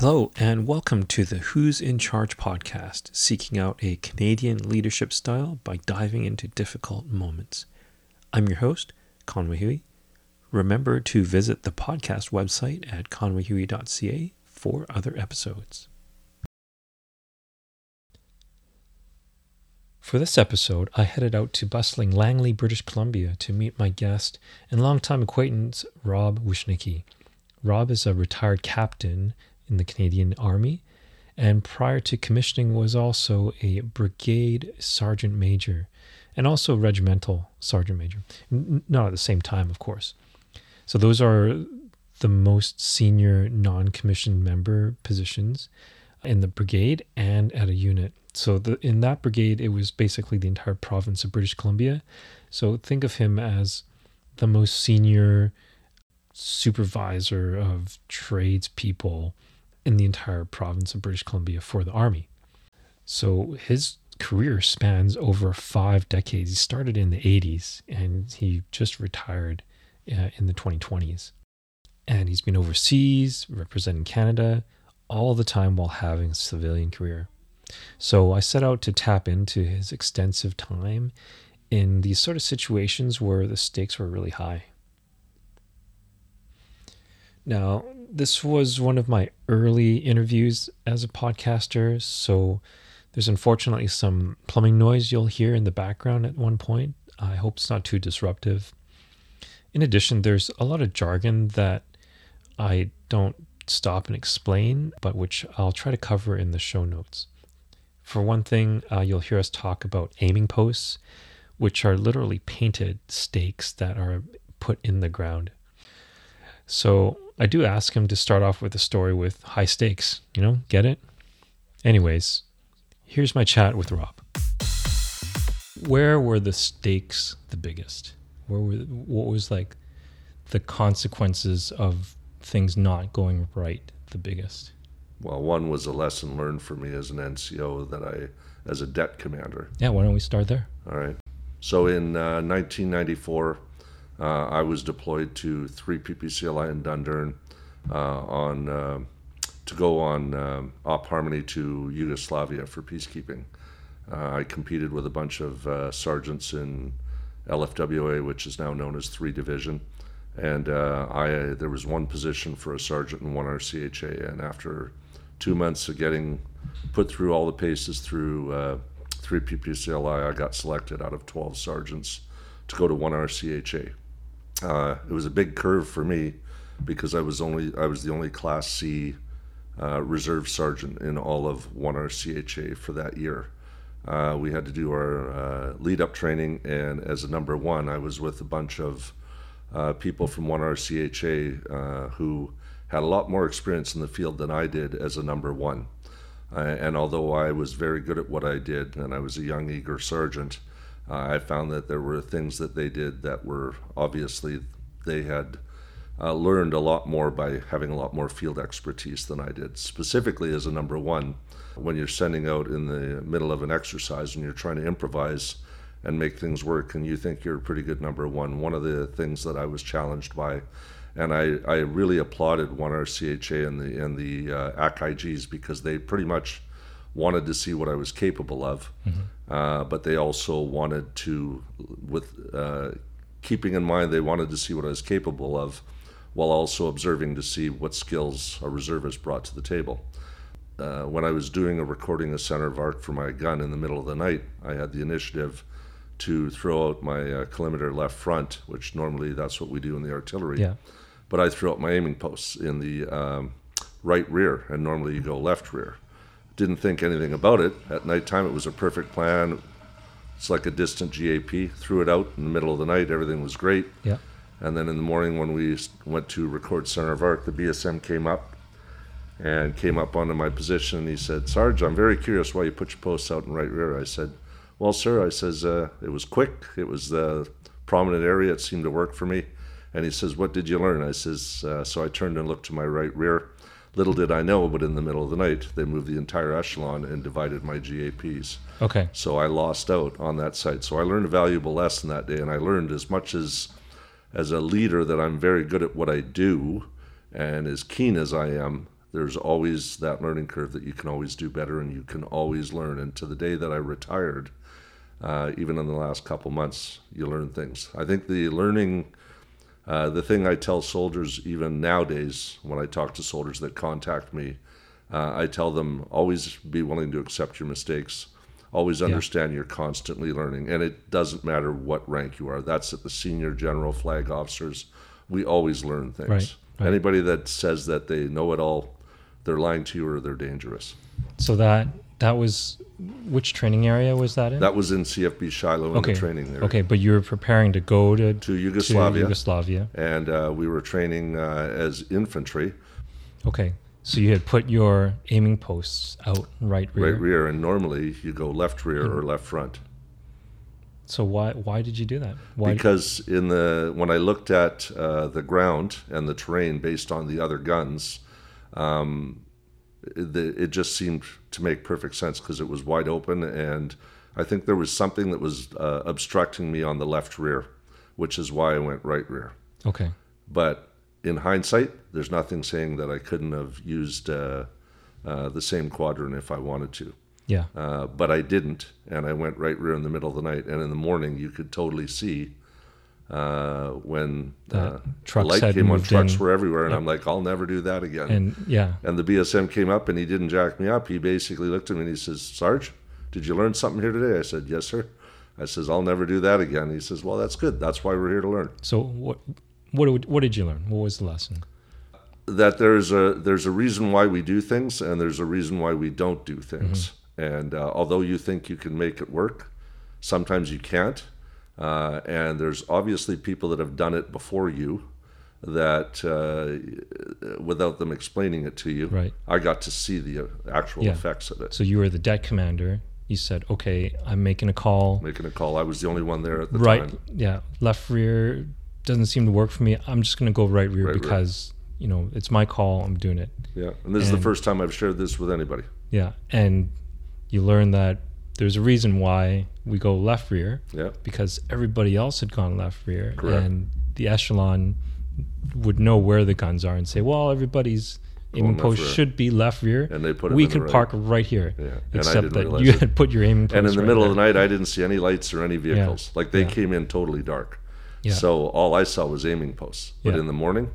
Hello, and welcome to the Who's in Charge podcast, seeking out a Canadian leadership style by diving into difficult moments. I'm your host, Conway Huey. Remember to visit the podcast website at conwayhuey.ca for other episodes. For this episode, I headed out to bustling Langley, British Columbia to meet my guest and longtime acquaintance, Rob Wishnicki. Rob is a retired captain in the Canadian Army, and prior to commissioning was also a brigade sergeant major and also regimental sergeant major. N- not at the same time, of course. So those are the most senior non-commissioned member positions in the brigade and at a unit. So the, in that brigade, it was basically the entire province of British Columbia. So think of him as the most senior supervisor of tradespeople in the entire province of British Columbia for the army. So his career spans over five decades. He started in the 80s and he just retired uh, in the 2020s. And he's been overseas, representing Canada, all the time while having a civilian career. So I set out to tap into his extensive time in these sort of situations where the stakes were really high. Now, this was one of my early interviews as a podcaster, so there's unfortunately some plumbing noise you'll hear in the background at one point. I hope it's not too disruptive. In addition, there's a lot of jargon that I don't stop and explain, but which I'll try to cover in the show notes. For one thing, uh, you'll hear us talk about aiming posts, which are literally painted stakes that are put in the ground. So I do ask him to start off with a story with high stakes. You know, get it? Anyways, here's my chat with Rob. Where were the stakes the biggest? Where were what was like the consequences of things not going right the biggest? Well, one was a lesson learned for me as an NCO that I, as a det commander. Yeah, why don't we start there? All right. So in uh, 1994, uh, I was deployed to 3 PPCLI in Dundurn uh, on uh, to go on um, Op Harmony to Yugoslavia for peacekeeping. Uh, I competed with a bunch of uh, sergeants in LFWA, which is now known as 3 Division. And I there was one position for a sergeant and one RCHA. And after two months of getting put through all the paces through 3 PPCLI, I got selected out of 12 sergeants to go to one RCHA. Uh, it was a big curve for me because I was only I was the only Class C uh, reserve sergeant in all of one RCHA for that year. Uh, we had to do our uh, lead up training, and as a number one, I was with a bunch of uh, people from one RCHA uh, who had a lot more experience in the field than I did as a number one. and although I was very good at what I did, and I was a young, eager sergeant, uh, I found that there were things that they did that were obviously they had uh, learned a lot more by having a lot more field expertise than I did. Specifically, as a number one, when you're sending out in the middle of an exercise and you're trying to improvise and make things work, and you think you're a pretty good number one, one of the things that I was challenged by. And I, I really applauded one RCHA and the and the uh, ACIGs because they pretty much wanted to see what I was capable of, mm-hmm. uh, but they also wanted to, with uh, keeping in mind they wanted to see what I was capable of, while also observing to see what skills a reservist brought to the table. Uh, when I was doing a recording of center of arc for my gun in the middle of the night, I had the initiative to throw out my uh, collimator left front, which normally that's what we do in the artillery. Yeah. But I threw out my aiming posts in the um, right rear, and normally you go left rear didn't think anything about it. At nighttime, it was a perfect plan. It's like a distant GAP. Threw it out in the middle of the night. Everything was great. Yeah. And then in the morning, when we went to record Center of Arc, the BSM came up and came up onto my position. And he said, Sarge, I'm very curious why you put your posts out in right rear. I said, Well, sir, I says, uh, it was quick. It was the prominent area. It seemed to work for me. And he says, What did you learn? I says, uh, So I turned and looked to my right rear Little did I know, but in the middle of the night, they moved the entire echelon and divided my GAPs. Okay. So I lost out on that site. So I learned a valuable lesson that day, and I learned as much as as a leader that I'm very good at what I do, and as keen as I am, there's always that learning curve that you can always do better and you can always learn. And to the day that I retired, uh, even in the last couple months, you learn things. I think the learning, uh, the thing I tell soldiers even nowadays when I talk to soldiers that contact me, uh, I tell them always be willing to accept your mistakes. Always understand you're constantly learning, and it doesn't matter what rank you are. That's at the senior general flag officers. We always learn things. Right, right. Anybody that says that they know it all, they're lying to you or they're dangerous. So that that was which training area was that in? That was in CFB Shiloh in okay. the training there. Okay, but you were preparing to go to To Yugoslavia, To Yugoslavia. and uh, we were training uh, as infantry, Okay, so you had put your aiming posts out right rear. right rear, and normally you go left rear or Mm-hmm. left front. So why why did you do that? Why? because in the when I looked at uh, the ground and the terrain based on the other guns, um, the, it just seemed to make perfect sense because it was wide open, and I think there was something that was uh, obstructing me on the left rear, which is why I went right rear. okay, But in hindsight, there's nothing saying that I couldn't have used uh, uh, the same quadrant if I wanted to. yeah, Uh, but I didn't, and I went right rear in the middle of the night. And in the morning, you could totally see uh, when uh, the trucks light came on. Trucks in. were everywhere, and Yep. I'm like, I'll never do that again. and yeah, And the BSM came up, and he didn't jack me up. He basically looked at me and he says, "Sarge, did you learn something here today?" I said, "Yes, sir." I says, "I'll never do that again." He says, "Well, that's good. That's why we're here to learn." So what what what did you learn? What was the lesson? that there's a there's a reason why we do things and there's a reason why we don't do things and uh, although you think you can make it work sometimes you can't uh, and there's obviously people that have done it before you that uh, without them explaining it to you Right. i got to see the uh, actual Yeah. effects of it So you were the deck commander. You said, okay, I'm making a call. making a call i was the only one there at the right, time yeah, left rear doesn't seem to work for me. I'm just gonna go right rear Right rear. because you know it's my call. I'm doing it. yeah and this is the first time i've shared this with anybody Yeah, and you learn that there's a reason why we go left rear yeah because everybody else had gone left rear, Correct. and the echelon would know where the guns are and say, well, everybody's aiming post rear. should be left rear. and they put we could right- park right here, Yeah, except that you it. had put your aiming post. and in the right middle there. of the night i didn't see any lights or any vehicles like they Yeah. came in totally dark Yeah. so all i saw was aiming posts but Yeah. in the morning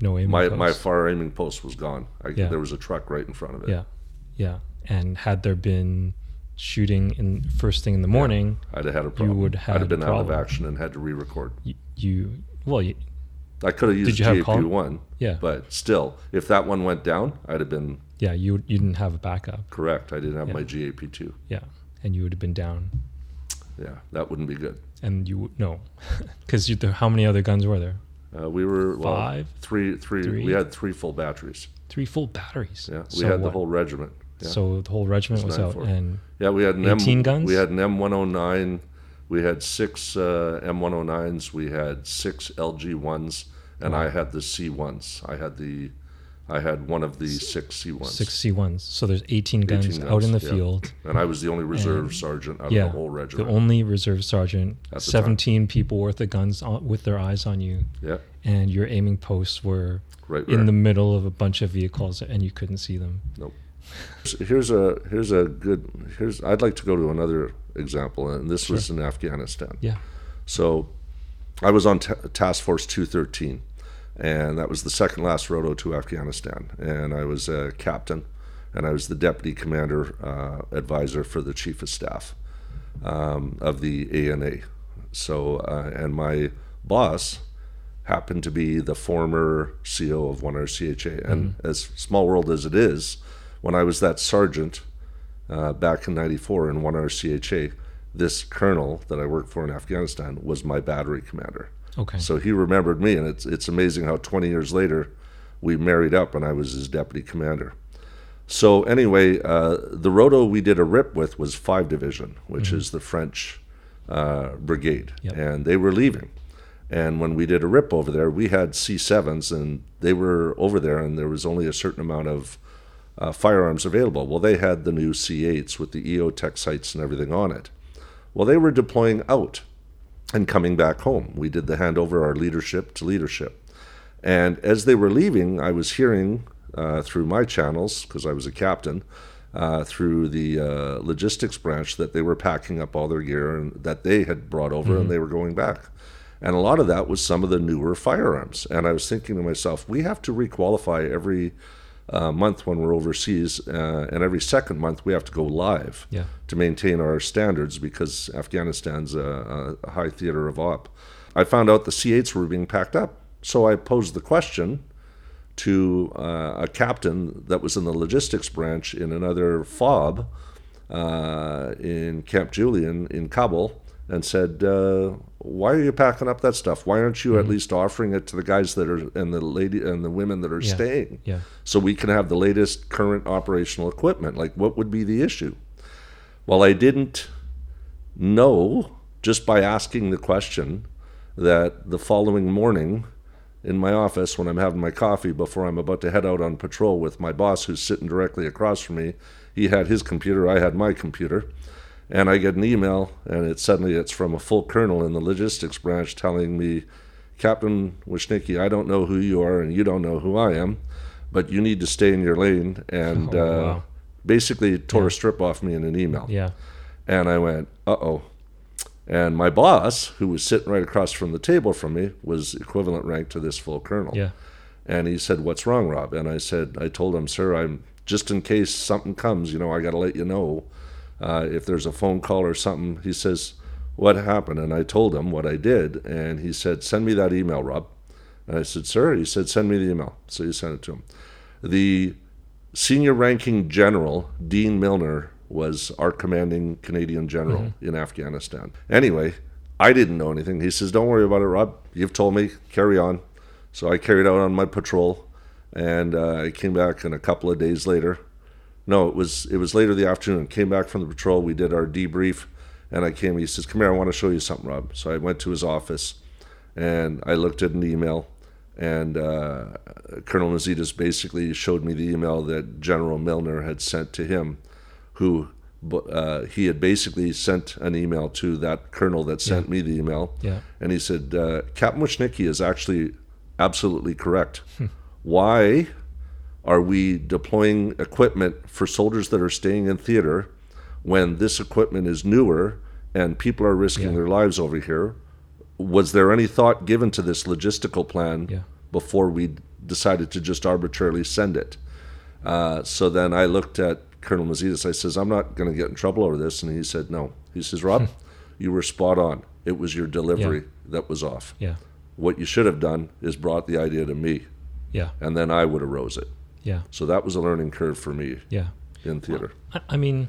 no aiming my, my far aiming post was gone I, Yeah. there was a truck right in front of it Yeah, yeah. And had there been shooting in first thing in the morning, i'd have had a problem would i'd have have been out of action and had to re-record you, you well, you, i could have used you have gap 1 yeah, but still if that one went down i'd have been yeah. You you didn't have a backup. correct i didn't have Yeah. my gap2 Yeah, and you would have been down, yeah that wouldn't be good and you would no, because how many other guns were there? uh, we were well, Five? three, three, Three? we had three full batteries Three full batteries. yeah we So had the whole regiment yeah. So the whole regiment It's was out, and Yeah, we had an 18 M, guns? We had an M109. We had six uh, M109s. We had six LG1s, and Wow. I had the C1s. I had the, I had one of the six C1s. six C ones. So there's 18 guns, 18 out in the yeah. field. and I was the only reserve And- sergeant out yeah, of the whole regiment. The only reserve sergeant, At the 17 people worth of guns on, with their eyes on you, yeah, and your aiming posts were right. in the middle of a bunch of vehicles, and you couldn't see them. Here's a here's a good here's. I'd like to go to another example, and this was in Afghanistan. Yeah. So I was on ta Task Force 213, and that was the second last roto to Afghanistan. And I was a captain, and I was the deputy commander uh, advisor for the chief of staff um, of the ANA. So, uh, and my boss happened to be the former CO of 1RCHA. And as small world as it is, when I was that sergeant uh, back in 94 in 1RCHA, this colonel that I worked for in Afghanistan was my battery commander. Okay. So he remembered me, and it's it's amazing how 20 years later we married up, and I was his deputy commander. So anyway, uh, the roto we did a rip with was Five Division, which is the French uh, brigade, Yep. and they were leaving. And when we did a rip over there, we had C7s, and they were over there, and there was only a certain amount of uh, firearms available. Well, they had the new C8s with the EOTech sights and everything on it. Well, they were deploying out and coming back home. We did the handover our leadership to leadership. And as they were leaving, I was hearing uh, through my channels because I was a captain. Uh, through the uh, logistics branch, that they were packing up all their gear and that they had brought over, and they were going back. And a lot of that was some of the newer firearms. And I was thinking to myself, we have to requalify every uh, month when we're overseas, uh, and every second month we have to go live Yeah. to maintain our standards because Afghanistan's a, a high theater of op. I found out the C8s were being packed up, so I posed the question to uh, a captain that was in the logistics branch in another FOB uh, in Camp Julian in Kabul and said, uh, "Why are you packing up that stuff? Why aren't you at least offering it to the guys that are and the lady and the women that are Yeah. staying, Yeah. so we can have the latest current operational equipment? Like, what would be the issue?" Well, I didn't know just by asking the question that the following morning in my office when I'm having my coffee before I'm about to head out on patrol with my boss who's sitting directly across from me. He had his computer, I had my computer. And I get an email and it suddenly it's from a full colonel in the logistics branch telling me, Captain Wishnicki, I don't know who you are and you don't know who I am, but you need to stay in your lane and Oh, uh, wow. basically tore Yeah. a strip off me in an email. Yeah. And I went, uh oh. And my boss, who was sitting right across from the table from me, was equivalent rank to this full colonel. Yeah. And he said, What's wrong, Rob? And I said, I told him, Sir, I'm just in case something comes, you know, I got to let you know uh, if there's a phone call or something. He says, What happened? And I told him what I did. And he said, Send me that email, Rob. And I said, Sir, he said, Send me the email. So he sent it to him. The senior ranking general, Dean Milner, was our commanding Canadian general in Afghanistan. Anyway, I didn't know anything. He says, Don't worry about it, Rob. You've told me, carry on. So I carried out on my patrol and uh, I came back and a couple of days later. No, it was it was later the afternoon. Came back from the patrol. We did our debrief, and I came. He says, "Come here, I want to show you something, Rob." So I went to his office, and I looked at an email, and uh, Colonel Nazidas basically showed me the email that General Milner had sent to him, who uh, he had basically sent an email to that colonel that sent me the email, Yeah. and he said, uh, "Captain Wishnicki is actually absolutely correct. Why?" Are we deploying equipment for soldiers that are staying in theater when this equipment is newer and people are risking Yeah. their lives over here? Was there any thought given to this logistical plan Yeah. before we decided to just arbitrarily send it? Uh, so then I looked at Colonel Mazidas. I says, "I'm not going to get in trouble over this," and he said, "No." He says, "Rob, you were spot on. It was your delivery that was off. Yeah. What you should have done is brought the idea to me, Yeah. and then I would have rose it." Yeah. So that was a learning curve for me Yeah. in theater. I, I mean,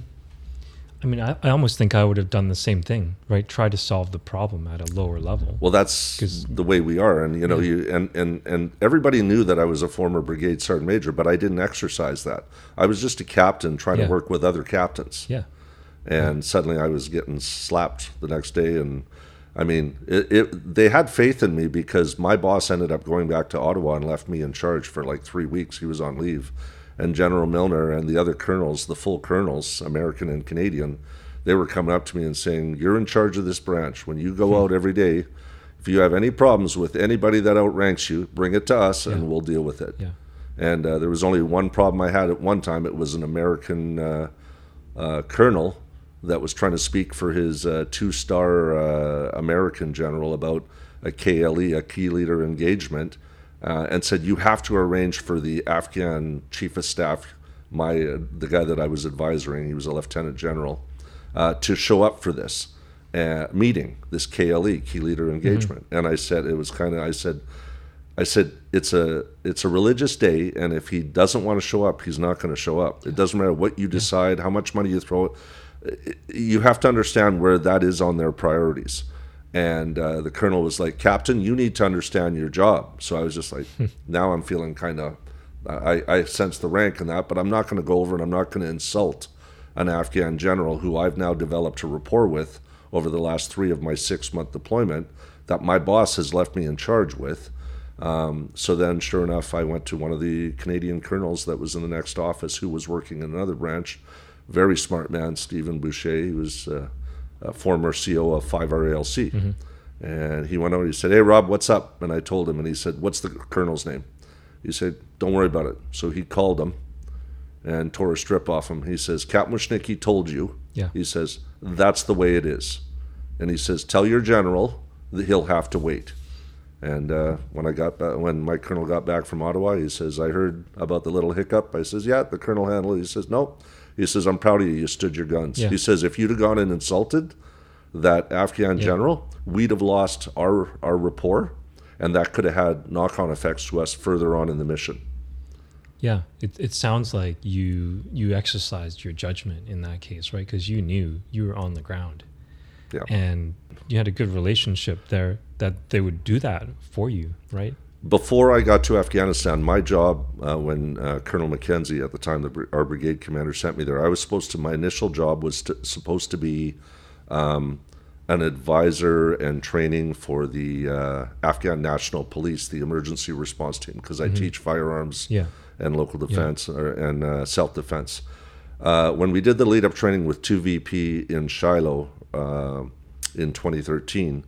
I mean, I, I almost think I would have done the same thing, right? Try to solve the problem at a lower level. Well, that's the way we are, and you know, you and and and everybody knew that I was a former brigade sergeant major, but I didn't exercise that. I was just a captain trying Yeah. to work with other captains, Yeah. and suddenly I was getting slapped the next day. And I mean, it, it they had faith in me because my boss ended up going back to Ottawa and left me in charge for like three weeks. He was on leave, and General Milner and the other colonels, the full colonels, American and Canadian, they were coming up to me and saying, "You're in charge of this branch. When you go out every day." If you have any problems with anybody that outranks you, bring it to us and we'll deal with it. Yeah. And uh, there was only one problem I had at one time. It was an American uh, uh, colonel that was trying to speak for his uh, two-star uh, American general about a KLE, a key leader engagement, uh, and said you have to arrange for the Afghan chief of staff, my uh, the guy that I was advising, he was a lieutenant general, uh, to show up for this uh, meeting, this KLE, key leader engagement. And I said it was kind of I said. I said it's a it's a religious day, and if he doesn't want to show up, he's not going to show up. It doesn't matter what you decide, how much money you throw. You have to understand where that is on their priorities. And uh, the colonel was like, "Captain, you need to understand your job." So I was just like, now I'm feeling kind of, I, I sense the rank in that, but I'm not going to go over and I'm not going to insult an Afghan general who I've now developed a rapport with over the last three of my six month deployment that my boss has left me in charge with. Um, so then, sure enough, I went to one of the Canadian colonels that was in the next office who was working in another branch. Very smart man, Stephen Boucher. He was uh, a former CEO of 5RALC. And he went out and he said, Hey, Rob, what's up? And I told him, and he said, What's the colonel's name? He said, "Don't worry about it." So he called him and tore a strip off him. He says, "Captain Wishnicki told you." Yeah. He says, "That's the way it is," and he says, "Tell your general that he'll have to wait." And uh, when I got back, when my colonel got back from Ottawa, he says, "I heard about the little hiccup." I says, "Yeah, the colonel handled it." He says, "No." He says, "I'm proud of you. You stood your guns." Yeah. He says, "If you'd have gone and insulted that Afghan general, we'd have lost our our rapport, and that could have had knock-on effects to us further on in the mission." Yeah, it, it sounds like you you exercised your judgment in that case, right? Because you knew you were on the ground, Yeah. and you had a good relationship there that they would do that for you, right? Before I got to Afghanistan, my job uh, when uh, Colonel Mackenzie at the time, the, our brigade commander sent me there, I was supposed to. My initial job was to, supposed to be um, an advisor and training for the uh, Afghan National Police, the emergency response team, because I teach firearms Yeah. and local defense or, and uh, self defense. Uh, when we did the lead up training with 2VP in Shiloh uh, in 2013,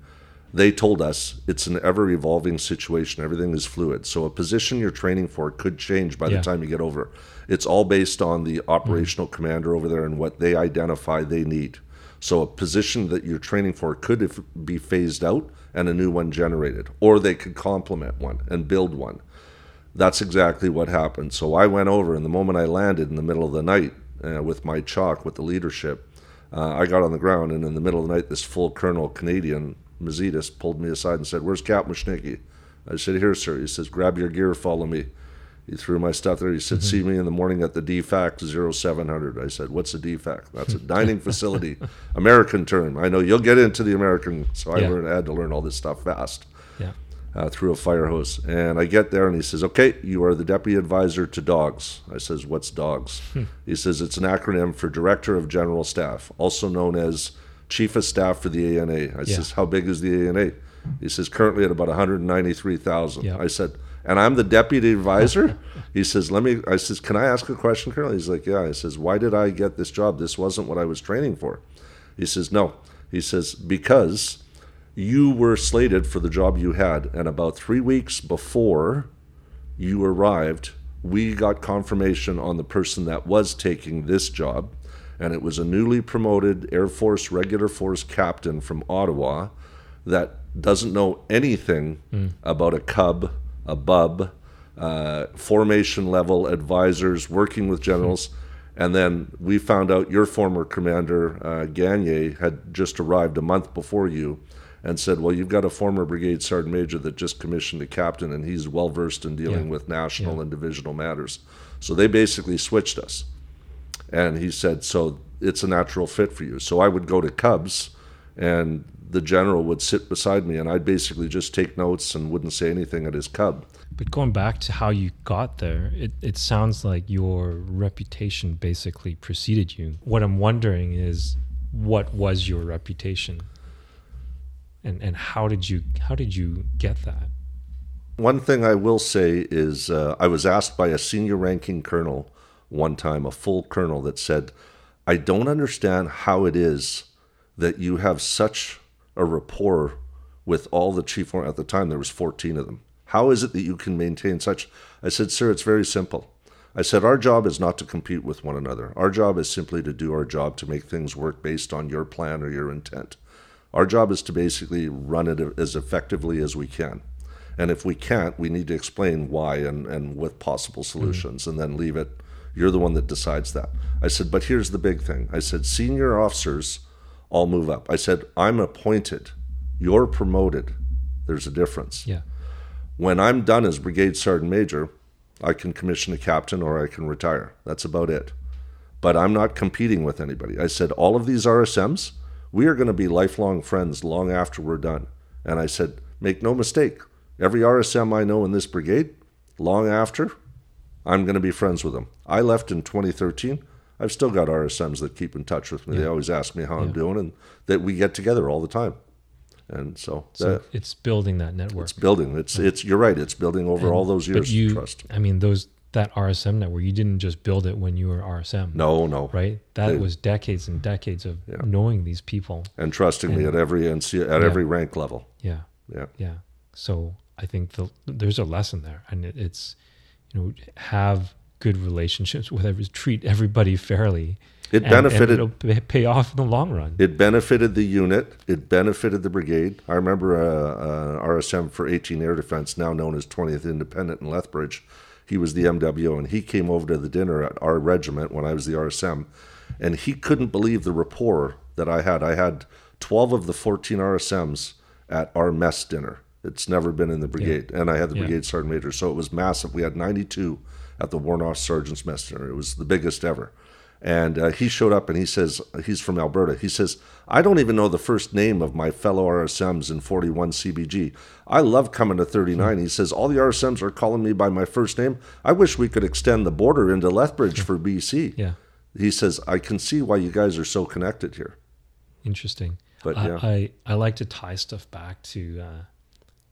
they told us it's an ever evolving situation. Everything is fluid. So a position you're training for could change by Yeah. the time you get over. It's all based on the operational commander over there and what they identify they need. So a position that you're training for could if, be phased out and a new one generated, or they could complement one and build one that's exactly what happened. So I went over, and the moment I landed in the middle of the night uh, with my chalk with the leadership, uh, I got on the ground, and in the middle of the night, this full colonel Canadian Mazidis pulled me aside and said, "Where's Cap Wishnicki?" I said, "Here, sir." He says, "Grab your gear, follow me." He threw my stuff there. He said, "See me in the morning at the DFAC 0700. I said, "What's a DFAC?" That's a dining facility, American term. I know you'll get into the American, so I Yeah. learned I had to learn all this stuff fast Yeah. uh, through a fire hose. And I get there and he says, Okay, you are the deputy advisor to dogs. I says, What's dogs? he says, It's an acronym for Director of General Staff, also known as Chief of Staff for the ANA. I Yeah. says, How big is the ANA? He says, Currently at about 193,000. Yeah. I said, and I'm the deputy advisor. he says, "Let me." I says, "Can I ask a question, Colonel?" He's like, "Yeah." I says, "Why did I get this job? This wasn't what I was training for." He says, "No." He says, "Because you were slated for the job you had, and about three weeks before you arrived, we got confirmation on the person that was taking this job, and it was a newly promoted Air Force Regular Force captain from Ottawa that doesn't know anything about a cub, a bub, uh, formation level advisors, working with generals. And then we found out your former commander, uh, Gagne, had just arrived a month before you and said, Well, you've got a former brigade sergeant major that just commissioned a captain, and he's well versed in dealing Yeah. with national Yeah. and divisional matters. So they basically switched us. And he said, So it's a natural fit for you. So I would go to Cubs, and the general would sit beside me, and I'd basically just take notes and wouldn't say anything at his Cub. But going back to how you got there, it, it sounds like your reputation basically preceded you. What I'm wondering is what was your reputation? And and how did you how did you get that? One thing I will say is uh, I was asked by a senior ranking colonel one time, a full colonel, that said, I don't understand how it is that you have such a rapport with all the chief warrant. At the time, there was 14 of them. How is it that you can maintain such? I said, sir, it's very simple. I said, our job is not to compete with one another. Our job is simply to do our job to make things work based on your plan or your intent. Our job is to basically run it as effectively as we can. And if we can't, we need to explain why and, and with possible mm. solutions and then leave it. You're the one that decides that. I said, but here's the big thing. I said, senior officers all move up. I said, I'm appointed. You're promoted. There's a difference. Yeah. When I'm done as brigade sergeant major, I can commission a captain or I can retire. That's about it. But I'm not competing with anybody. I said, all of these RSMs, we are going to be lifelong friends long after we're done. And I said, make no mistake, every RSM I know in this brigade, long after, I'm going to be friends with them. I left in 2013. I've still got RSMs that keep in touch with me. They always ask me how I'm doing, and that we get together all the time. And so, So that, it's building that network. it's building. It's it's. You're right. It's building over all those But years you, of trust. I mean, those that RSM network, you didn't just build it when you were RSM. No, no. Right? That They- was decades and decades of Yeah. knowing these people. And trusting me at every NC, at Yeah. every rank level. Yeah. Yeah. Yeah. So I think the, there's a lesson there, and it, it's you know, have good relationships with every, treat everybody fairly. It and- benefited- And it'll pay- pay off in the long run. It benefited the unit. It benefited the brigade. I remember uh, uh, RSM for 18 Air Defense, now known as 20th Independent in Lethbridge. He was the MWO, and he came over to the dinner at our regiment when I was the RSM, and he couldn't believe the rapport that I had. I had 12 of the 14 RSMs at our mess dinner. It's never been in the brigade, and I had the Yeah. brigade sergeant major, so it was massive. We had 92 at the Warnoff Sergeant's Mess dinner. It was the biggest ever. And uh, he showed up and he says, he's from Alberta. He says, I don't even know the first name of my fellow RSMs in 41 CBG. I love coming to 39. He says, all the RSMs are calling me by my first name. I wish we could extend the border into Lethbridge for BC. Yeah. He says, I can see why you guys are so connected here. Interesting. But, I, yeah. I, I like to tie stuff back to uh,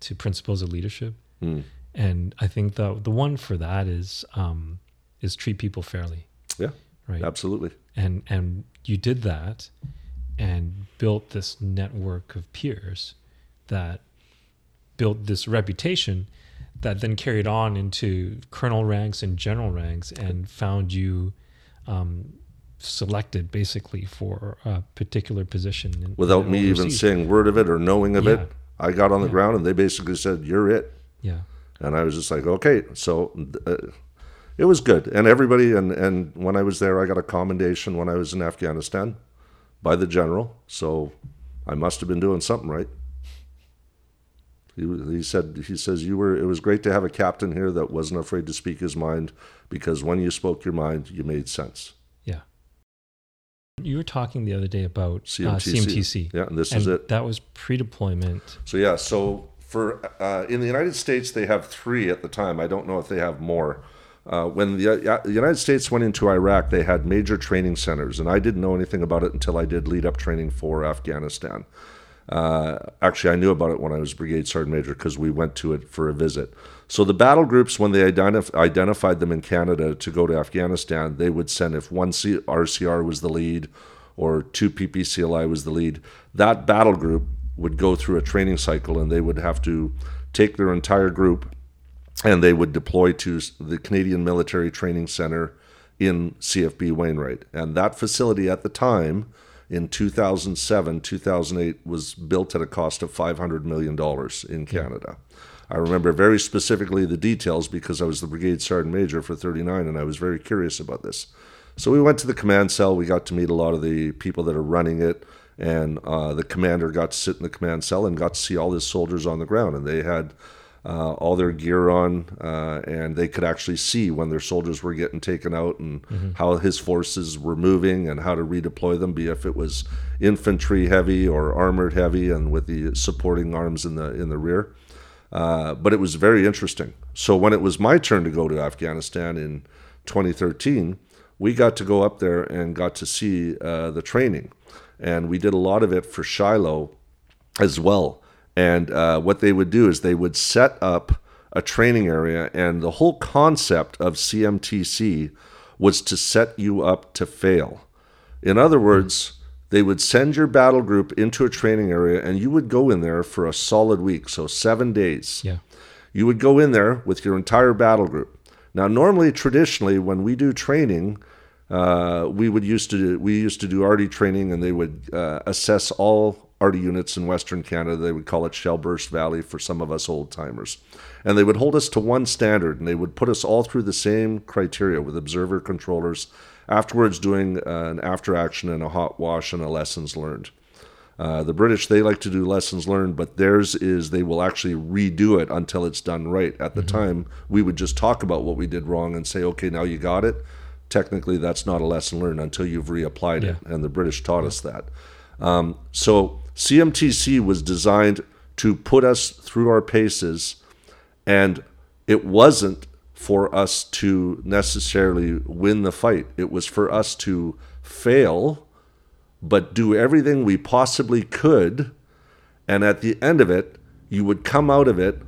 to principles of leadership, Hmm. and I think the the one for that is um, is treat people fairly, Yeah, right? absolutely. And and you did that, and built this network of peers that built this reputation that then carried on into colonel ranks and general ranks and found you um, selected basically for a particular position in- Without me even saying word of it or knowing of Yeah. it, I got on the Yeah. ground and they basically said, You're it. yeah And I was just like, okay. So uh, it was good. And everybody, and, and when I was there, I got a commendation when I was in Afghanistan by the general. So I must have been doing something right. He, he said, he says, you were, it was great to have a captain here that wasn't afraid to speak his mind because when you spoke your mind, you made sense. You were talking the other day about CMTC. Uh, CMTC Yeah, and this and is it. that was pre-deployment So yeah, so for uh, in the United States they have three at the time. I don't know if they have more. Uh, when the, uh, the United States went into Iraq, they had major training centers, and I didn't know anything about it until I did lead up training for Afghanistan. Uh, actually, I knew about it when I was brigade sergeant major because we went to it for a visit. So the battle groups, when they identif- identified them in Canada to go to Afghanistan, they would send if one C- RCR was the lead or two PPCLI was the lead, that battle group would go through a training cycle and they would have to take their entire group and they would deploy to the Canadian Military Training Center in CFB Wainwright. And that facility at the time in 2007, 2008 was built at a cost of $500 million in Canada. I remember very specifically the details because I was the brigade sergeant major for 39 and I was very curious about this. So we went to the command cell. We got to meet a lot of the people that are running it, and uh, the commander got to sit in the command cell and got to see all his soldiers on the ground. And they had uh, all their gear on, uh, and they could actually see when their soldiers were getting taken out and how his forces were moving and how to redeploy them, be if it was infantry heavy or armored heavy, and with the supporting arms in the in the rear. Uh, but it was very interesting. So when it was my turn to go to Afghanistan in 2013, we got to go up there and got to see uh, the training, and we did a lot of it for Shiloh as well. And uh, what they would do is they would set up a training area, and the whole concept of CMTC was to set you up to fail. In other words, they would send your battle group into a training area, and you would go in there for a solid week, so seven days. yeah You would go in there with your entire battle group. Now, normally, traditionally, when we do training, uh, we would used to do, we used to do arty training, and they would uh, assess all arty units in Western Canada. They would call it Shellburst Valley for some of us old timers, and they would hold us to one standard, and they would put us all through the same criteria with observer controllers. Afterwards, doing uh, an after action and a hot wash and a lessons learned. Uh, the British, they like to do lessons learned, but theirs is they will actually redo it until it's done right. At the time, we would just talk about what we did wrong and say, okay, now you got it. Technically, that's not a lesson learned until you've reapplied it. And the British taught us that. Um, so CMTC was designed to put us through our paces, and it wasn't for us to necessarily win the fight. It was for us to fail but do everything we possibly could. And at the end of it, you would come out of it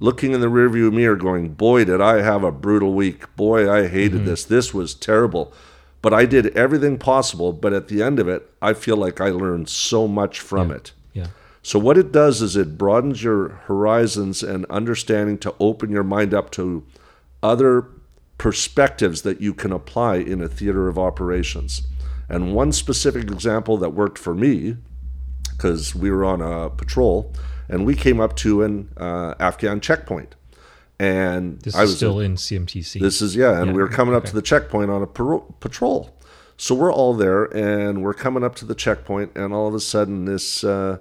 looking in the rearview mirror going, Boy, did I have a brutal week. Boy, I hated mm-hmm. this. This was terrible. But I did everything possible. But at the end of it, I feel like I learned so much from it. yeah So, what it does is it broadens your horizons and understanding to open your mind up to other perspectives that you can apply in a theater of operations. And one specific example that worked for me, because we were on a patrol and we came up to an uh, Afghan checkpoint. And This I is was still in CMTC. this is yeah, and Yeah, we were coming up okay. to the checkpoint on a paro- patrol. So we're all there, and we're coming up to the checkpoint, and all of a sudden, this uh,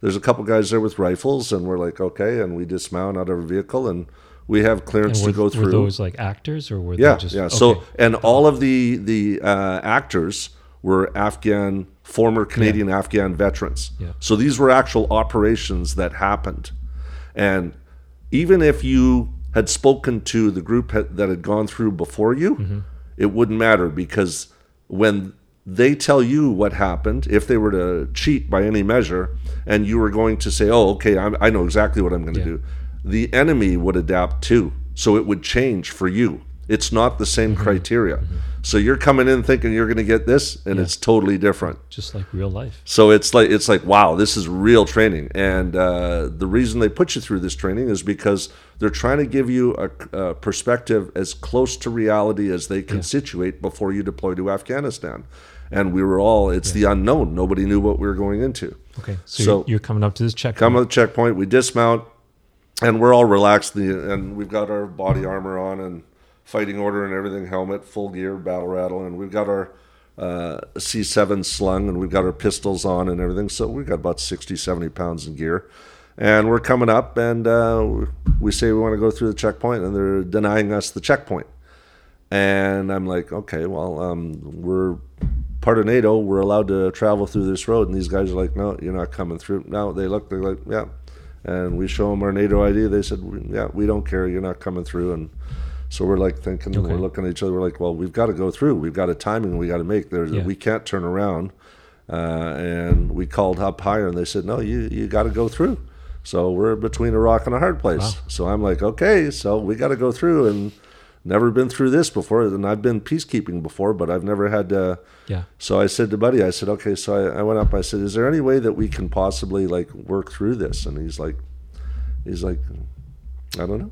there's a couple guys there with rifles, and we're like, okay, and we dismount out of our vehicle, and we have clearance were, to go were through. those like actors or were yeah, they just yeah. okay. So and all of the the uh, actors were Afghan, former Canadian Afghan veterans. Yeah. So these were actual operations that happened, and even if you had spoken to the group that had gone through before you, Mm-hmm. it wouldn't matter because when they tell you what happened, if they were to cheat by any measure, and you were going to say, "Oh, okay, I'm, I know exactly what I'm going to Yeah. do," the enemy would adapt too, so it would change for you. It's not the same Mm-hmm. criteria. So you're coming in thinking you're going to get this, and it's totally different. just like real life. So it's like it's like wow, this is real training, and uh, the reason they put you through this training is because they're trying to give you a, a perspective as close to reality as they can situate before you deploy to Afghanistan. And we were all it's the unknown. Nobody knew what we were going into. Okay, so, So- you're, you're coming up to this checkpoint. Come to the checkpoint, we dismount, and we're all relaxed, and we've got our body armor on and fighting order and everything, helmet, full gear, battle rattle, and we've got our uh, C7 slung, and we've got our pistols on and everything. So we've got about 60, 70 pounds in gear. And we're coming up, and uh, we say we want to go through the checkpoint, and they're denying us the checkpoint. And I'm like, okay, well, um, we're part of NATO. We're allowed to travel through this road. And these guys are like, no, you're not coming through. No, they look, they're like, yeah. And we show them our NATO ID. They said, yeah, we don't care. You're not coming through. And so we're like thinking, Okay. we're looking at each other. We're like, well, we've got to go through. We've got a timing we got to make. There's, Yeah. We can't turn around. Uh, and we called up higher, and they said, no, you, you got to go through. So we're between a rock and a hard place. Wow. So I'm like, okay, so we got to go through. And never been through this before. And I've been peacekeeping before, but I've never had to. Yeah. So I said to Buddy, I said, okay. So I, I went up. I said, is there any way that we can possibly like work through this? And he's like, he's like, I don't know.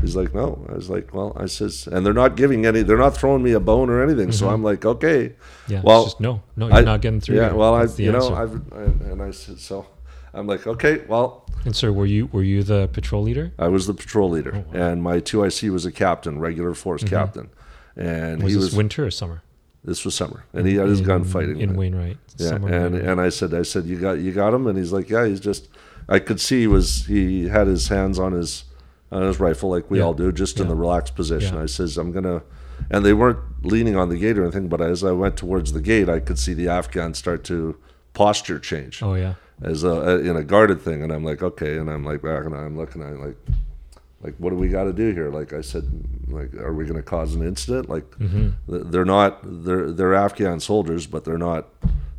He's like, no. I was like, well, I says, and they're not giving any. They're not throwing me a bone or anything. So mm-hmm. I'm like, okay. Yeah. it's Well, just no, no, you're I- not getting through. Yeah. Well, I, you know, answer. I've, and I said, so I'm like, okay, well, And sir, were you were you the patrol leader? I was the patrol leader, Oh, and my 2IC was a captain, regular force captain, and Mm-hmm. Was he this was. winter or summer? this was summer, and he had his in, fighting in Wainwright. Yeah, Summer and Wainwright. and I said, I said, you got you got him, and he's like, yeah, he's just. I could see he was he had his hands on his on his rifle like we Yeah. all do, just in the relaxed position. Yeah. I says, I'm gonna, and they weren't leaning on the gate or anything, but as I went towards the gate, I could see the Afghans start to posture change oh yeah. As a in a guarded thing, and I'm like, okay, and I'm like back, and I'm looking, I'm like, like what do we got to do here? Like I said, like are we going to cause an incident? Like Mm-hmm. they're not they're they're Afghan soldiers, but they're not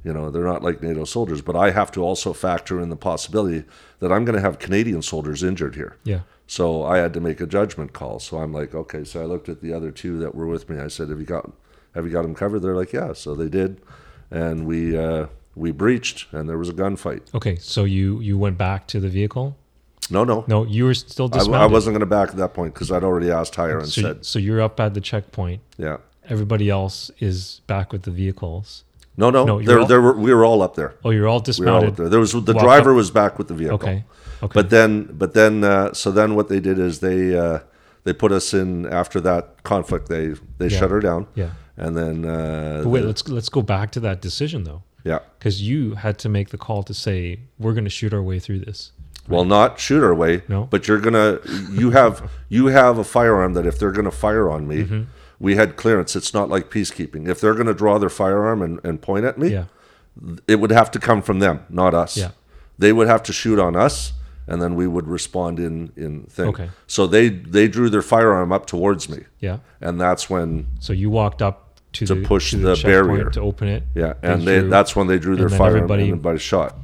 you know they're not like NATO soldiers. But I have to also factor in the possibility that I'm going to have Canadian soldiers injured here. Yeah. So I had to make a judgment call. So I'm like, okay. So I looked at the other two that were with me. I said, have you got have you got them covered? They're like, yeah. So they did, and we uh, we breached, and there was a gunfight. Okay, so you you went back to the vehicle? No, no, No, you were still I, dismounted. I wasn't going to back at that point because I'd already asked higher and So, said, so you're up at the checkpoint. yeah. Everybody else is back with the vehicles. No, no, No, there, all- there were, we were all up there. Oh, you're all We were all up dismounted. there. There was the driver up- was back with the vehicle. Okay. Okay. But then, but then, uh, so then what they did is they uh, they put us in after that conflict. They they Yeah. shut her down, yeah. and then uh, But wait, let's let's go back to that decision though, yeah. because you had to make the call to say we're going to shoot our way through this. Well, not shoot our way, No. but you're gonna you have you have a firearm that if they're gonna fire on me, Mm-hmm. we had clearance. It's not like peacekeeping. If they're gonna draw their firearm and, and point at me, Yeah. it would have to come from them, not us. Yeah. They would have to shoot on us, and then we would respond in in thing. Okay. So they they drew their firearm up towards me, Yeah. and that's when So you walked up to, To the, push to the checkpoint barrier. to open it. yeah, and they, drew- that's when they drew their and then everybody- and everybody shot.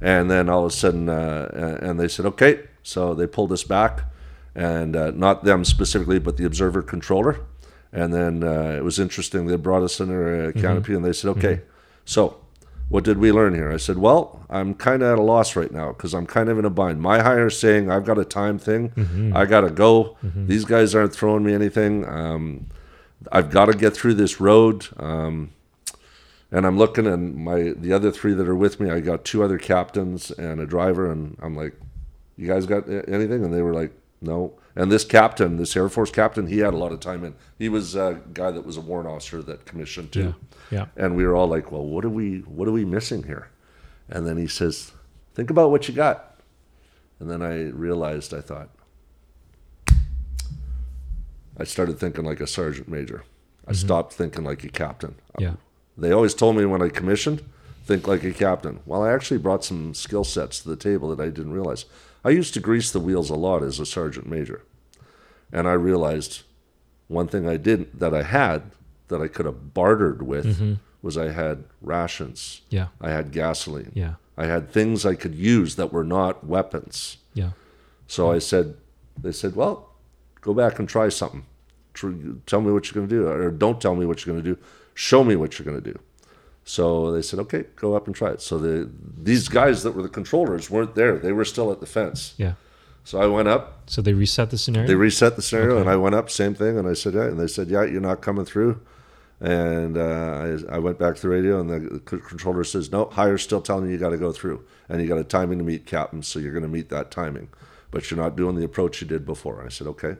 And then all of a sudden, uh, and they said, okay. So they pulled us back, and uh, not them specifically, but the observer controller. And then uh, it was interesting. They brought us under a canopy, and they said, okay. So what did we learn here? I said, well, I'm kind of at a loss right now because I'm kind of in a bind. My higher saying I've got a time thing. I got to go. These guys aren't throwing me anything. Um, I've got to get through this road. Um, and I'm looking, and my the other three that are with me, I got two other captains and a driver, and I'm like, "You guys got anything?" And they were like, "No." And this captain, this Air Force captain, he had a lot of time in. He was a guy that was a warrant officer that commissioned too. Yeah. Yeah. And we were all like, "Well, what are we? What are we missing here?" And then he says, "Think about what you got." And then I realized, I thought, I started thinking like a sergeant major. I mm-hmm. stopped thinking like a captain. Yeah. They always told me when I commissioned, think like a captain. Well, I actually brought some skill sets to the table that I didn't realize. I used to grease the wheels a lot as a sergeant major. And I realized one thing I didn't that I had that I could have bartered with mm-hmm. was I had rations. Yeah. I had gasoline. Yeah. I had things I could use that were not weapons. Yeah. So I said, they said, well, go back and try something. Tell me what you're going to do, or don't tell me what you're going to do. Show me what you're going to do. So they said, okay, go up and try it. So the these guys that were the controllers weren't there; they were still at the fence. Yeah. So I went up. So they reset the scenario. They reset the scenario, Okay. and I went up, same thing, and I said, yeah, and they said, yeah, you're not coming through. And uh, I, I went back to the radio, and the controller says, no, higher's still telling you you got to go through, and you got a timing to meet, Captain, so you're going to meet that timing, but you're not doing the approach you did before. I said, okay.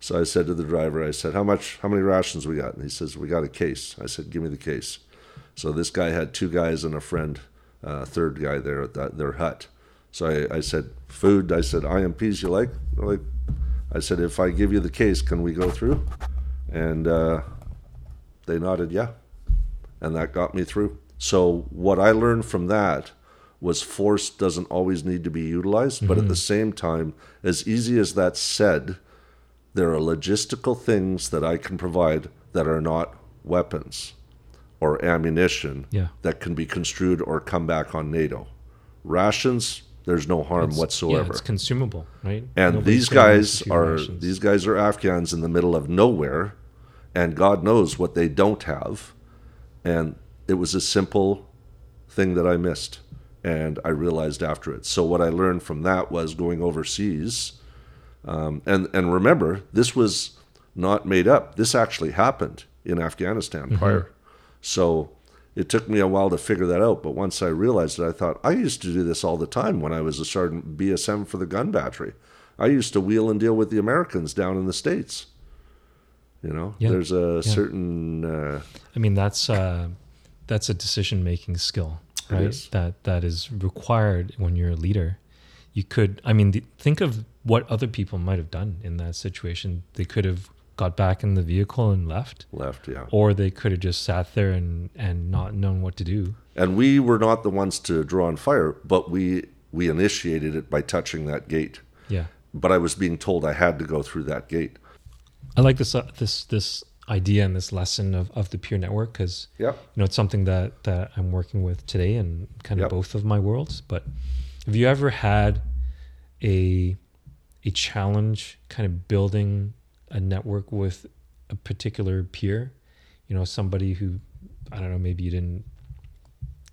So I said to the driver, I said, how much, how many rations we got? And he says, we got a case. I said, give me the case. So this guy had two guys and a friend, uh, third guy there at that, their hut. So I, I said, food. I said, IMPs you like? They're like, I said, if I give you the case, can we go through? And uh, they nodded, yeah. And that got me through. So what I learned from that was force doesn't always need to be utilized, but at the mhm. same time, as easy as that's said, there are logistical things that I can provide that are not weapons or ammunition Yeah. that can be construed or come back on NATO. Rations, there's no harm It's- whatsoever. Yeah, it's consumable, right? And Nobody's these guys are rations. these guys are Afghans in the middle of nowhere, and God knows what they don't have. And it was a simple thing that I missed, and I realized after it. So what I learned from that was going overseas, um, and and remember this was not made up. This actually happened in Afghanistan prior. So it took me a while to figure that out. But once I realized it, I thought I used to do this all the time when I was a sergeant BSM for the gun battery. I used to wheel and deal with the Americans down in the states. You know, Yeah. there's a Yeah. certain uh, I mean, that's uh, that's a decision making skill, right? That that is required when you're a leader. You could, I mean, the, think of what other people might have done in that situation. They could have got back in the vehicle and left, left. Yeah, or they could have just sat there and and not known what to do. and we were not the ones to draw on fire, but we we initiated it by touching that gate. Yeah, But I was being told I had to go through that gate. I like this uh, this this idea and this lesson of of the peer network because Yep. you know it's something that that I'm working with today and kind of Yep. both of my worlds. But have you ever had a a challenge kind of building a network with a particular peer? You know, somebody who I don't know, maybe you didn't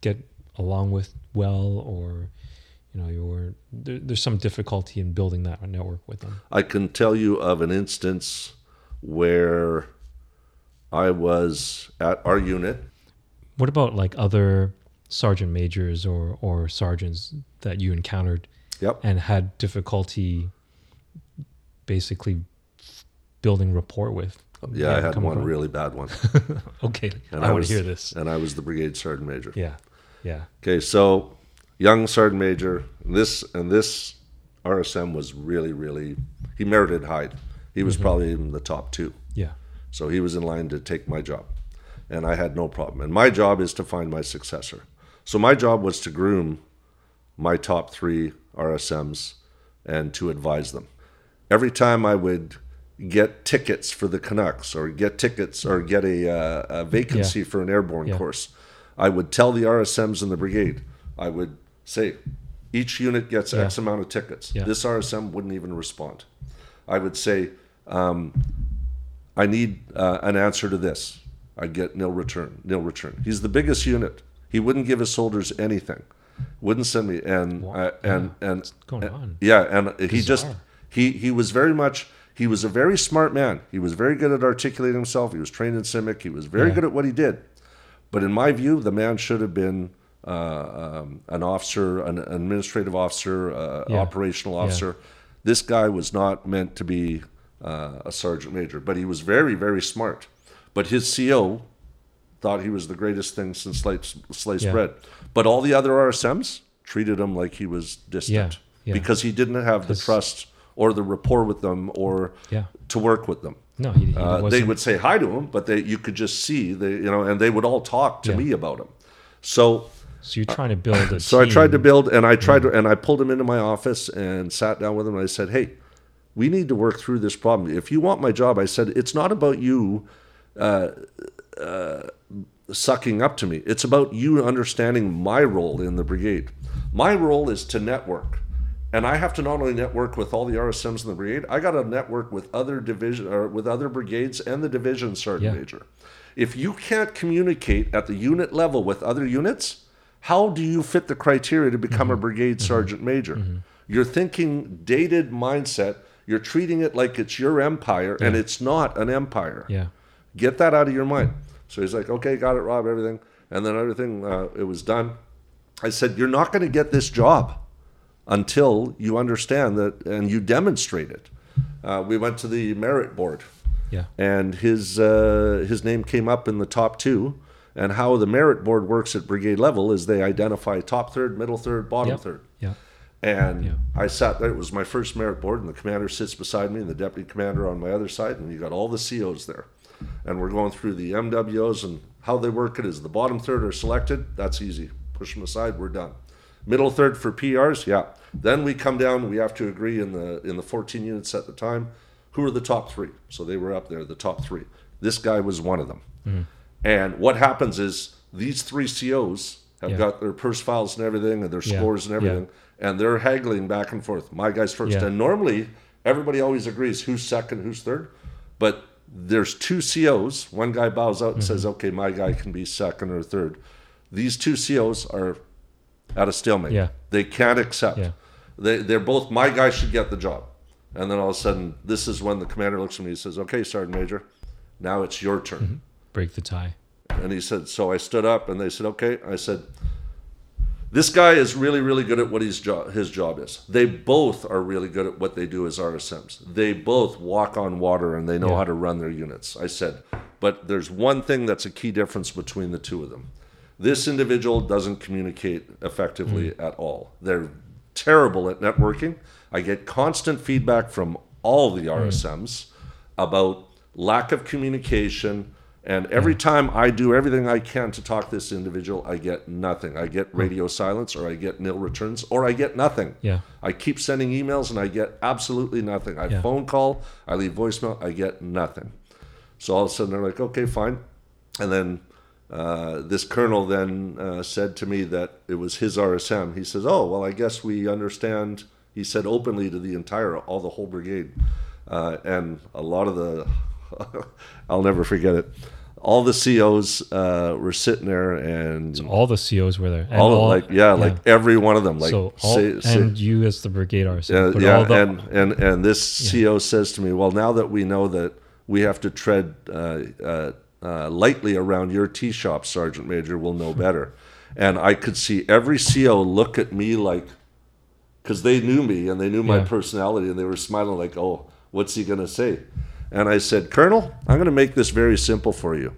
get along with well, or you know, you were there, there's some difficulty in building that network with them. I can tell you of an instance where I was at our unit. What about like other sergeant majors or or sergeants that you encountered Yep. and had difficulty basically building rapport with? Yeah, I had one really bad one. Okay, And I, want was- to hear this. And I was the brigade sergeant major. Yeah, yeah, Okay, so young sergeant major. This and this RSM was really, really. He merited hide. He was mm-hmm. probably in the top two. Yeah, So he was in line to take my job. And I had no problem. And my job is to find my successor. So my job was to groom my top three RSMs and to advise them. Every time I would get tickets for the Canucks or get tickets or get a, uh, a vacancy for an airborne Yeah. course, I would tell the RSMs in the brigade, I would say, each unit gets X amount of tickets. Yeah. This RSM wouldn't even respond. I would say, um, I need uh, an answer to this. I get nil return, nil return. He's the biggest unit. He wouldn't give his soldiers anything. Wouldn't send me and Wow. uh, and and What's going and- on? Yeah, and he just he he was very much He was a very smart man. He was very good at articulating himself. He was trained in CIMIC. He was very Yeah. good at what he did. But in my view, the man should have been uh, um, an officer, an administrative officer, uh, Yeah. operational officer. This guy was not meant to be uh, a sergeant major, but he was very, very smart. But his CO thought he was the greatest thing since sliced, sliced Yeah. bread. But all the other RSMs treated him like he was distant Yeah, yeah. because he didn't have the trust or the rapport with them or Yeah. to work with them. No, he, he Uh, they would say hi to him, but they you could just see they you know, and they would all talk to Yeah. me about him. So so you're trying to build a so I tried to build, and I tried to, and I pulled him into my office and sat down with him. And I said, "Hey, we need to work through this problem. If you want my job, I said it's not about you uh, uh, sucking up to me. It's about you understanding my role in the brigade. My role is to network." And I have to not only network with all the RSMs in the brigade, I got to network with other division or with other brigades and the division sergeant Yeah. major. If you can't communicate at the unit level with other units, how do you fit the criteria to become Mm-hmm. a brigade sergeant major? You're thinking dated mindset. You're treating it like it's your empire, and it's not an empire. Yeah. Get that out of your mind. So he's like, okay, got it, Rob, everything. And then everything, uh, it was done. I said, you're not going to get this job until you understand that and you demonstrate it. Uh, we went to the merit board Yeah. and his uh, his name came up in the top two. And how the merit board works at brigade level is they identify top third, middle third, bottom Yep. third. Yeah. And Yeah. I sat there. It was my first merit board, and the commander sits beside me, and the deputy commander on my other side, and you got all the COs there. And we're going through the MWOs and how they work it is the bottom third are selected. That's easy. Push them aside. We're done. Middle third for PRs, yeah. Then we come down. We have to agree in the in the 14 units at the time. Who are the top three? So they were up there, the top three. This guy was one of them. Mm-hmm. And what happens is these three COs have Yeah. got their purse files and everything, and their Yeah. scores and Yeah. And they're haggling back and forth. My guy's first, Yeah. and normally everybody always agrees who's second, who's third, but there's two COs. One guy bows out and Mm-hmm. says, "Okay, my guy can be second or third. These two COs are at a stalemate. Yeah. They can't accept. Yeah. They, they're both. My guy should get the job. And then all of a sudden, this is when the commander looks at me and says, "Okay, Sergeant Major, now it's your turn." Break the tie. And he said, so I stood up and they said, okay. I said, this guy is really, really good at what his job, his job is. They both are really good at what they do as RSMs. They both walk on water and they know Yeah. how to run their units. I said, but there's one thing that's a key difference between the two of them. This individual doesn't communicate effectively mm. at all. They're terrible at networking. I get constant feedback from all the mm. RSMs about lack of communication. And every time I do everything I can to talk this individual, I get nothing. I get radio silence, or I get nil returns, or I get nothing. Yeah. I keep sending emails and I get absolutely nothing. I Yeah. phone call, I leave voicemail, I get nothing. So all of a sudden they're like, okay, fine. And then uh, this colonel then uh, said to me that it was his RSM. He says, oh, well, I guess we understand. He said openly to the entire, all the whole brigade. Uh, and a lot of the, I'll never forget it. All the COs uh, were sitting there and All the COs were there. And all, of like, yeah, like every one of them. Like, so all, say- say- and you as the brigade RSM. yeah, yeah, all the, and, and and this CO says to me, "Well, now that we know that we have to tread uh, uh, uh, lightly around your tea shop, Sergeant Major, we'll know better." And I could see every CO look at me like, because they knew me and they knew my Yeah. personality, and they were smiling like, "Oh, what's he gonna say?" And I said, "Colonel, I'm gonna make this very simple for you."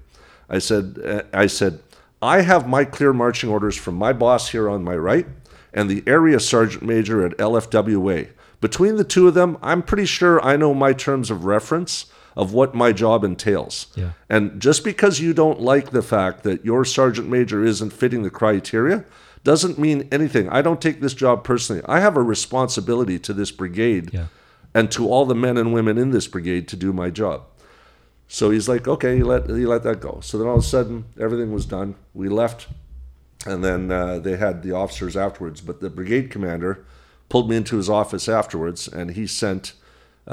I said, uh, "I said." I have my clear marching orders from my boss here on my right and the area sergeant major at LFWA. Between the two of them, I'm pretty sure I know my terms of reference of what my job entails. Yeah. And just because you don't like the fact that your sergeant major isn't fitting the criteria doesn't mean anything. I don't take this job personally. I have a responsibility to this brigade Yeah. And to all the men and women in this brigade to do my job. So he's like, okay, he let he let that go. So then all of a sudden, everything was done. We left, and then uh, they had the officers afterwards. But the brigade commander pulled me into his office afterwards, and he sent uh,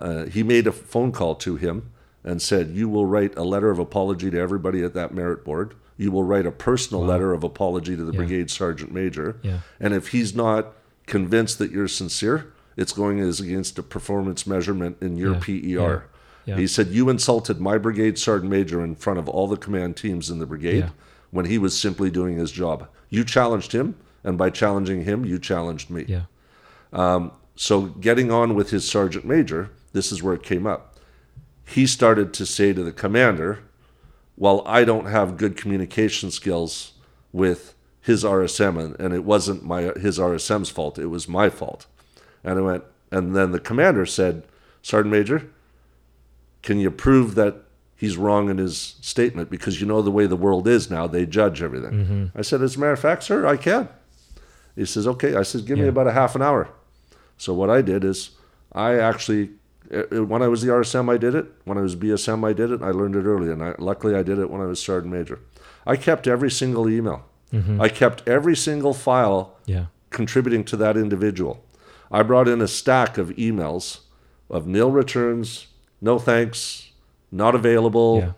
uh, he made a phone call to him and said, "You will write a letter of apology to everybody at that merit board. You will write a personal letter of apology to the Yeah. brigade sergeant major. Yeah. And if he's not convinced that you're sincere, it's going as against a performance measurement in your Yeah, PER. yeah. He said, You insulted my brigade sergeant major in front of all the command teams in the brigade Yeah. when he was simply doing his job. You challenged him, and by challenging him, you challenged me. Yeah. Um, so, getting on with his sergeant major, this is where it came up. He started to say to the commander, Well, I don't have good communication skills with his RSM, and, and it wasn't my his RSM's fault, it was my fault. And I went, and then the commander said, Sergeant Major, can you prove that he's wrong in his statement? Because you know the way the world is now, they judge everything. Mm-hmm. I said, As a matter of fact, sir, I can. He says, Okay. I said, Give me about a half an hour. So what I did is I actually uh, when I was the RSM I did it. When I was BSM I did it. I learned it early and I, luckily I did it when I was sergeant major. I kept every single email. Mm-hmm. I kept every single file Yeah. contributing to that individual. I brought in a stack of emails of nil returns, no thanks, not available, Yeah.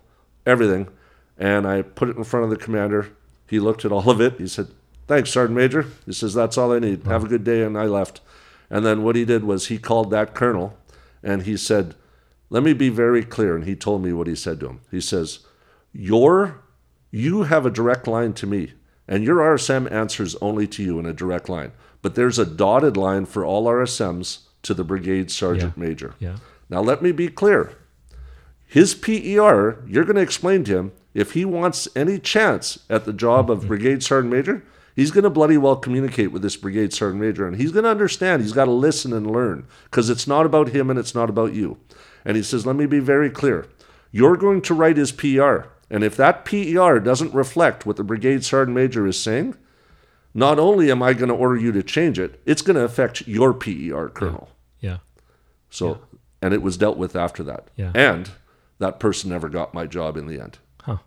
everything. And I put it in front of the commander. He looked at all of it. He said, Thanks, Sergeant Major. He says, That's all I need. Have a good day. And I left. And then what he did was he called that colonel and he said, Let me be very clear. And he told me what he said to him. He says, Your you have a direct line to me, and your RSM answers only to you in a direct line. But there's a dotted line for all RSMs to the brigade sergeant major. Yeah. Now, let me be clear. His PER, you're going to explain to him if he wants any chance at the job of mm-hmm. brigade sergeant major, he's going to bloody well communicate with this brigade sergeant major and he's going to understand. He's got to listen and learn because it's not about him and it's not about you. And he says, let me be very clear. You're going to write his PER. And if that PER doesn't reflect what the brigade sergeant major is saying, not only am I going to order you to change it, it's going to affect your PER, Colonel. Yeah. So, and it was dealt with after that. Yeah. And that person never got my job in the end. Huh.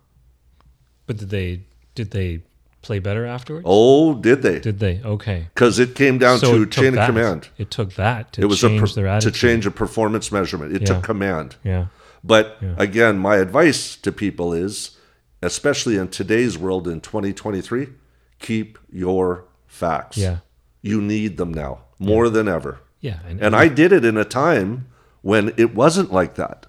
But did they did they play better afterwards? Oh, did they? Did they? Okay. Because it came down So to chain that. of command. It took that to It was change a per- to change a performance measurement. It Yeah. took command. Yeah. But Yeah. again, my advice to people is, especially in today's world in 2023, keep your facts. Yeah. You need them now more than ever. Yeah. And I did it in a time when it wasn't like that.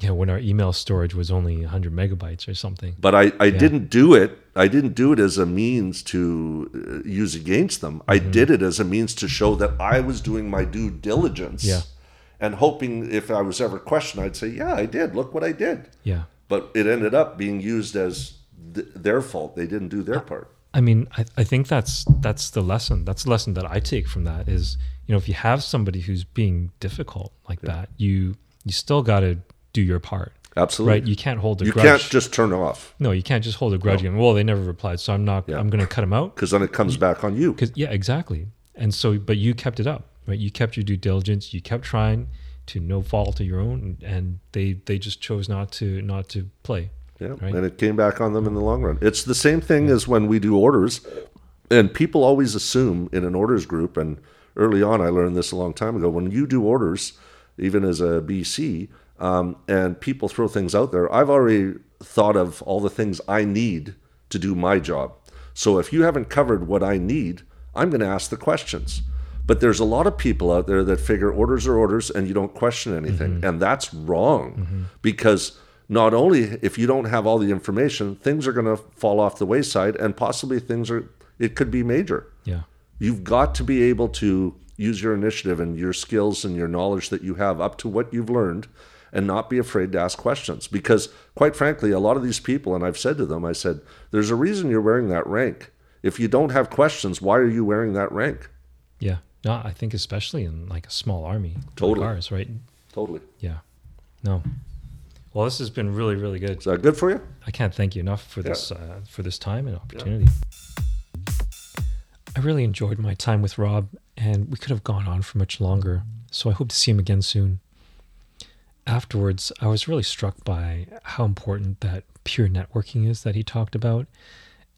yeah, when our email storage was only 100 megabytes or something. But I, I didn't do it. I didn't do it as a means to uh, use against them. I Mm-hmm. did it as a means to show that I was doing my due diligence. Yeah. And hoping if I was ever questioned, I'd say, yeah, I did. Look what I did. Yeah. But it ended up being used as th- their fault. They didn't do their part. I mean, I, I think that's that's the lesson. That's the lesson that I take from that is, you know, if you have somebody who's being difficult like that, you you still got to do your part, Absolutely. right? You can't hold a You grudge. You can't just turn off no, you can't just hold a grudge. And well, they never replied, so I'm not. Yeah. I'm going to cut them out. because then it comes back on you. Because yeah, exactly. And so, but you kept it up, right? You kept your due diligence. You kept trying to no fault of your own, and they they just chose not to not to play. Yeah, Right. and it came back on them in the long run. It's the same thing as when we do orders, and people always assume in an orders group. And early on, I learned this a long time ago. When you do orders, even as a BC, um, and people throw things out there, I've already thought of all the things I need to do my job. So if you haven't covered what I need, I'm going to ask the questions. But there's a lot of people out there that figure orders are orders and you don't question anything. And that's wrong because not only if you don't have all the information, things are going to fall off the wayside and possibly things are, it could be major. Yeah. You've got to be able to use your initiative and your skills and your knowledge that you have up to what you've learned and not be afraid to ask questions. Because, quite frankly, a lot of these people, and I've said to them, I said, there's a reason you're wearing that rank. If you don't have questions, why are you wearing that rank? Yeah. No, I think especially in like a small army, like Totally. ours, right? Totally. Yeah. No. Well, this has been really, really good. Is that good for you? I can't thank you enough for this uh, for this time and opportunity. I really enjoyed my time with Rob, and we could have gone on for much longer. So I hope to see him again soon. Afterwards, I was really struck by how important that peer networking is that he talked about,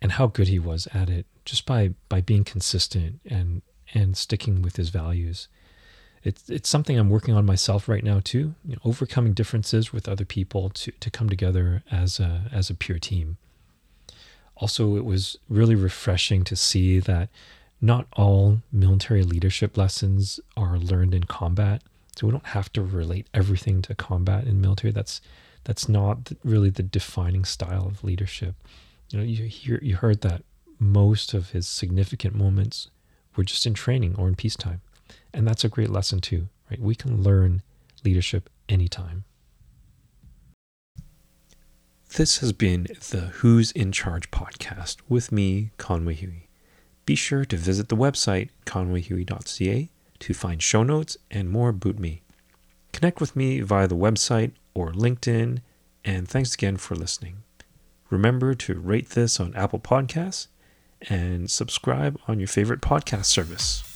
and how good he was at it just by by being consistent and and sticking with his values. It's it's something I'm working on myself right now too. You know, overcoming differences with other people to to come together as a as a pure team. Also, it was really refreshing to see that not all military leadership lessons are learned in combat. So we don't have to relate everything to combat in military. That's that's not really the defining style of leadership. You know, you hear you heard that most of his significant moments were just in training or in peacetime. And that's a great lesson too, right? We can learn leadership anytime. This has been the Who's in Charge podcast with me, Conway Huey. Be sure to visit the website conwayhuey.ca to find show notes and more about me. Connect with me via the website or LinkedIn, and thanks again for listening. Remember to rate this on Apple Podcasts and subscribe on your favorite podcast service.